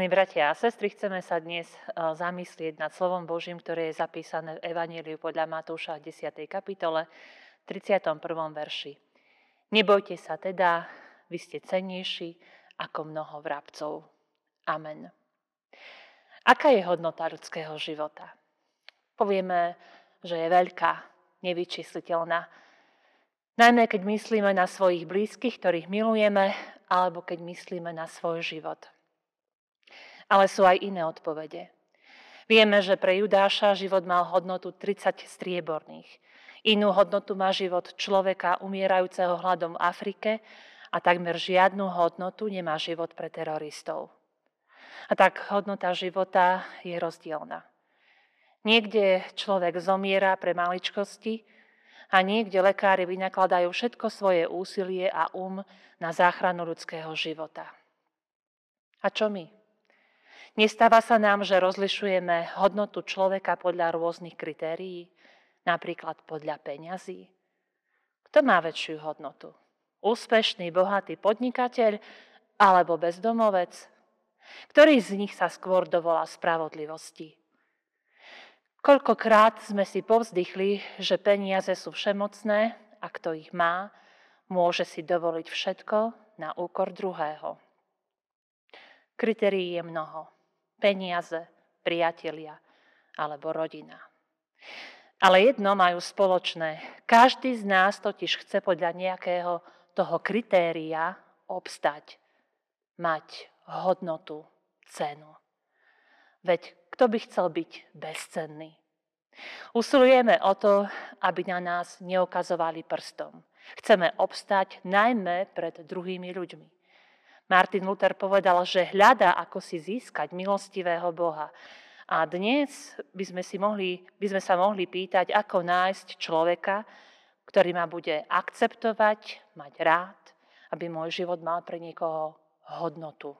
Milí bratia a sestry, chceme sa dnes e, zamyslieť nad slovom Božím, ktoré je zapísané v Evangeliu podľa Matúša 10. kapitole, 31. verši. Nebojte sa teda, vy ste cennejší ako mnoho vrabcov. Amen. Aká je hodnota ľudského života? Povieme, že je veľká, nevyčísliteľná. Najmä keď myslíme na svojich blízkych, ktorých milujeme, alebo keď myslíme na svoj život – ale sú aj iné odpovede. Vieme, že pre Judáša život mal hodnotu 30 strieborných. Inú hodnotu má život človeka umierajúceho hladom v Afrike a takmer žiadnu hodnotu nemá život pre teroristov. A tak hodnota života je rozdielna. Niekde človek zomiera pre maličkosti a niekde lekári vynakladajú všetko svoje úsilie a um na záchranu ľudského života. A čo my? Nestáva sa nám, že rozlišujeme hodnotu človeka podľa rôznych kritérií, napríklad podľa peňazí. Kto má väčšiu hodnotu? Úspešný, bohatý podnikateľ alebo bezdomovec? Ktorý z nich sa skôr dovolá spravodlivosti? Koľkokrát sme si povzdychli, že peniaze sú všemocné a kto ich má, môže si dovoliť všetko na úkor druhého. Kritérií je mnoho peniaze, priatelia alebo rodina. Ale jedno majú spoločné. Každý z nás totiž chce podľa nejakého toho kritéria obstať, mať hodnotu, cenu. Veď kto by chcel byť bezcenný? Usilujeme o to, aby na nás neukazovali prstom. Chceme obstať najmä pred druhými ľuďmi. Martin Luther povedal, že hľada, ako si získať milostivého Boha. A dnes by sme, si mohli, by sme sa mohli pýtať, ako nájsť človeka, ktorý ma bude akceptovať, mať rád, aby môj život mal pre niekoho hodnotu.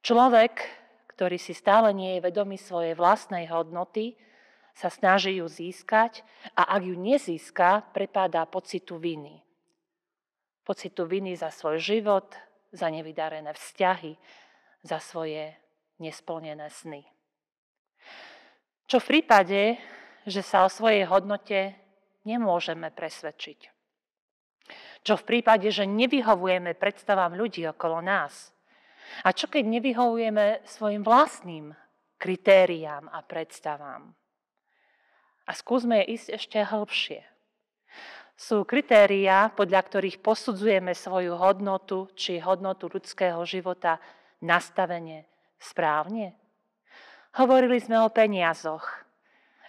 Človek, ktorý si stále nie je vedomý svojej vlastnej hodnoty, sa snaží ju získať a ak ju nezíska, prepádá pocitu viny pocitu viny za svoj život, za nevydarené vzťahy, za svoje nesplnené sny. Čo v prípade, že sa o svojej hodnote nemôžeme presvedčiť. Čo v prípade, že nevyhovujeme predstavám ľudí okolo nás. A čo keď nevyhovujeme svojim vlastným kritériám a predstavám. A skúsme ísť ešte hĺbšie sú kritériá, podľa ktorých posudzujeme svoju hodnotu či hodnotu ľudského života nastavenie správne? Hovorili sme o peniazoch,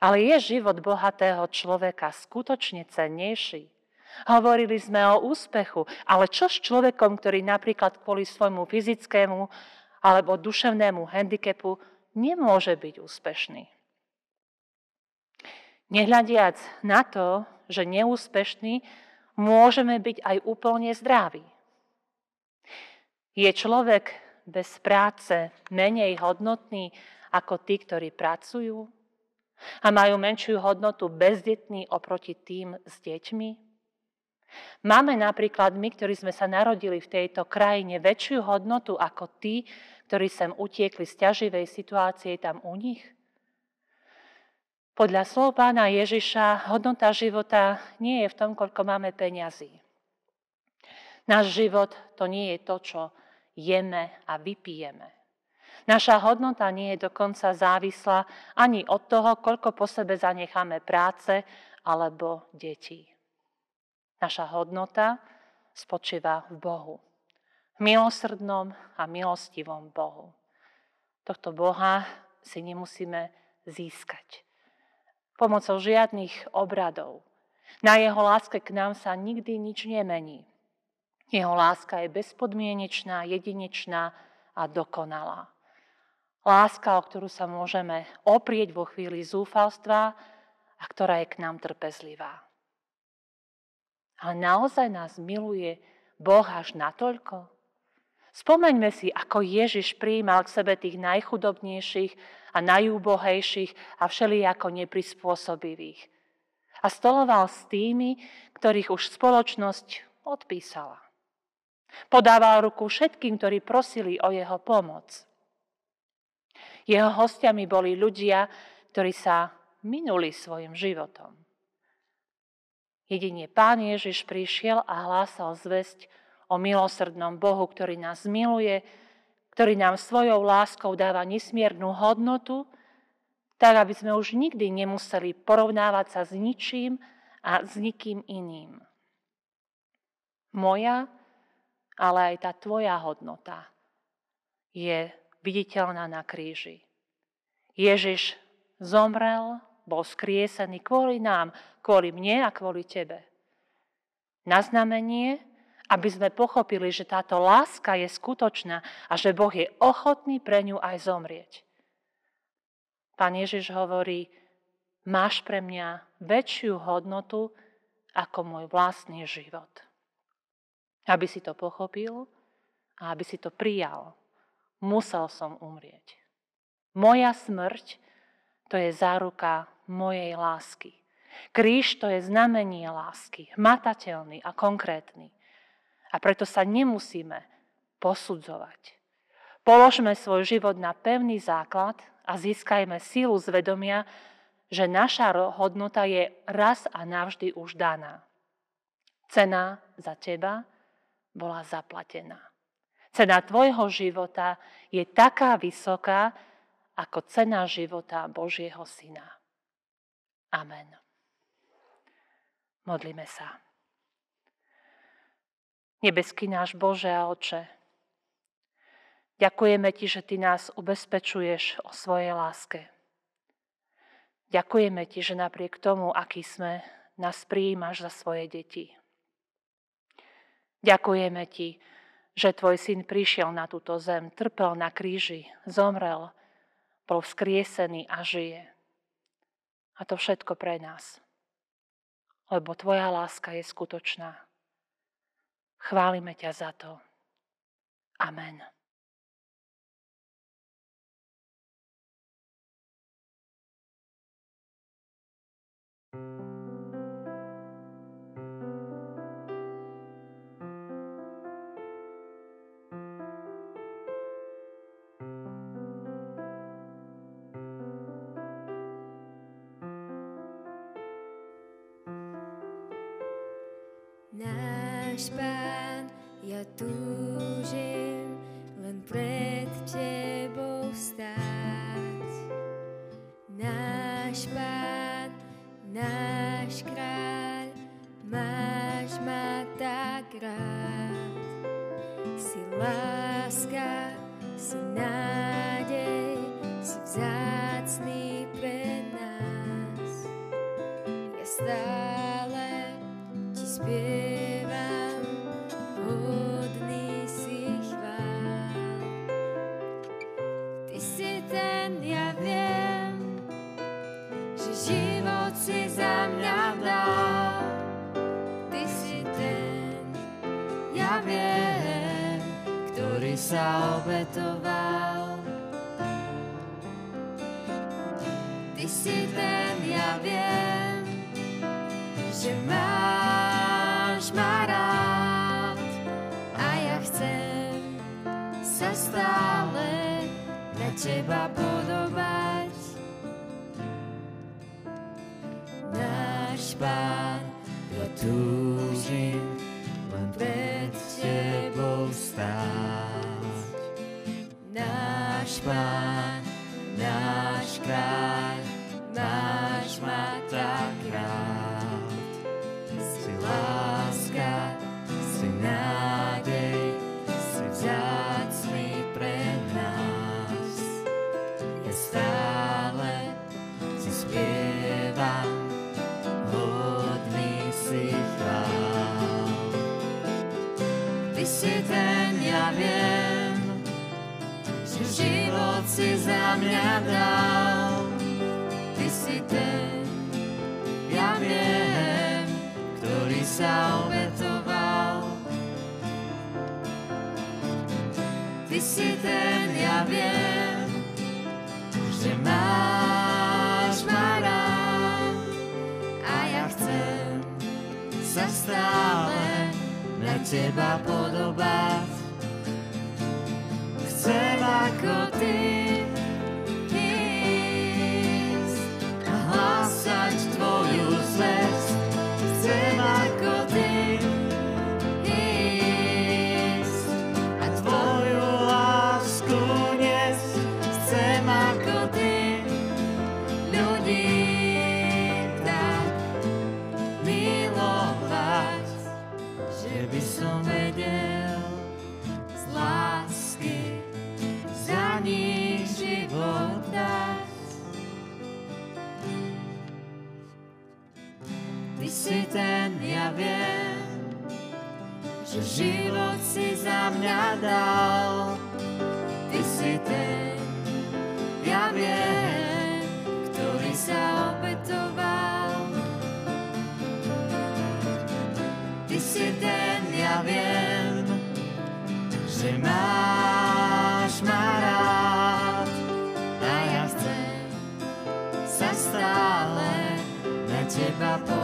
ale je život bohatého človeka skutočne cennejší? Hovorili sme o úspechu, ale čo s človekom, ktorý napríklad kvôli svojmu fyzickému alebo duševnému handicapu nemôže byť úspešný? Nehľadiac na to, že neúspešní, môžeme byť aj úplne zdraví. Je človek bez práce menej hodnotný ako tí, ktorí pracujú a majú menšiu hodnotu bezdetní oproti tým s deťmi? Máme napríklad my, ktorí sme sa narodili v tejto krajine, väčšiu hodnotu ako tí, ktorí sem utiekli z ťaživej situácie tam u nich? Podľa slov pána Ježiša hodnota života nie je v tom, koľko máme peňazí. Náš život to nie je to, čo jeme a vypijeme. Naša hodnota nie je dokonca závislá ani od toho, koľko po sebe zanecháme práce alebo detí. Naša hodnota spočíva v Bohu. V milosrdnom a milostivom Bohu. Tohto Boha si nemusíme získať pomocou žiadnych obradov. Na jeho láske k nám sa nikdy nič nemení. Jeho láska je bezpodmienečná, jedinečná a dokonalá. Láska, o ktorú sa môžeme oprieť vo chvíli zúfalstva a ktorá je k nám trpezlivá. Ale naozaj nás miluje Boh až natoľko? Spomeňme si, ako Ježiš prijímal k sebe tých najchudobnejších a najúbohejších a všelijako neprispôsobivých. A stoloval s tými, ktorých už spoločnosť odpísala. Podával ruku všetkým, ktorí prosili o jeho pomoc. Jeho hostiami boli ľudia, ktorí sa minuli svojim životom. Jedine Pán Ježiš prišiel a hlásal zväzť o milosrdnom Bohu, ktorý nás miluje, ktorý nám svojou láskou dáva nesmiernu hodnotu, tak aby sme už nikdy nemuseli porovnávať sa s ničím a s nikým iným. Moja, ale aj tá tvoja hodnota je viditeľná na kríži. Ježiš zomrel, bol skriesený kvôli nám, kvôli mne a kvôli tebe. Na znamenie, aby sme pochopili, že táto láska je skutočná a že Boh je ochotný pre ňu aj zomrieť. Pán Ježiš hovorí, máš pre mňa väčšiu hodnotu ako môj vlastný život. Aby si to pochopil a aby si to prijal musel som umrieť. Moja smrť to je záruka mojej lásky. Kríž to je znamenie lásky, hmatateľný a konkrétny. A preto sa nemusíme posudzovať. Položme svoj život na pevný základ a získajme sílu zvedomia, že naša hodnota je raz a navždy už daná. Cena za teba bola zaplatená. Cena tvojho života je taká vysoká, ako cena života Božieho Syna. Amen. Modlíme sa. Nebeský náš Bože a Oče, ďakujeme Ti, že Ty nás ubezpečuješ o svojej láske. Ďakujeme Ti, že napriek tomu, aký sme, nás prijímaš za svoje deti. Ďakujeme Ti, že tvoj syn prišiel na túto zem, trpel na kríži, zomrel, bol vzkriesený a žije. A to všetko pre nás. Lebo tvoja láska je skutočná. Chválime ťa za to. Amen. Náš pán, ja túžim len pred tebou stáť. Náš pán, náš kráľ, máš ma tak rád. Si láska, si nádej, si vzácný sa obetoval. Ty si ten, ja viem, že máš ma rád a ja chcem sa stále na teba podobať. Náš Pán, ja túžim len pred náš si ten, ja viem, že máš ma rád a ja chcem sa stále na teba podobať. Chcem ako ty že by som vedel z lásky za nich život dať. Ty si ten, ja viem, že život si za mňa dal. Ty si ten, na teba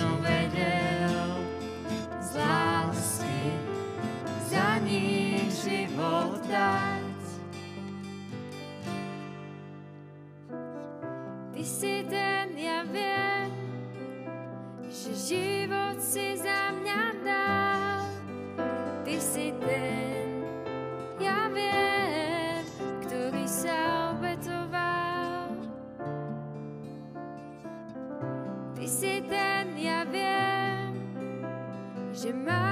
som vedel z lásky za nich život dať. Ty si ten, ja viem, že život si za mňa dal. Ty si ten, ja viem, ktorý sa obetoval. Ty si ten, že máš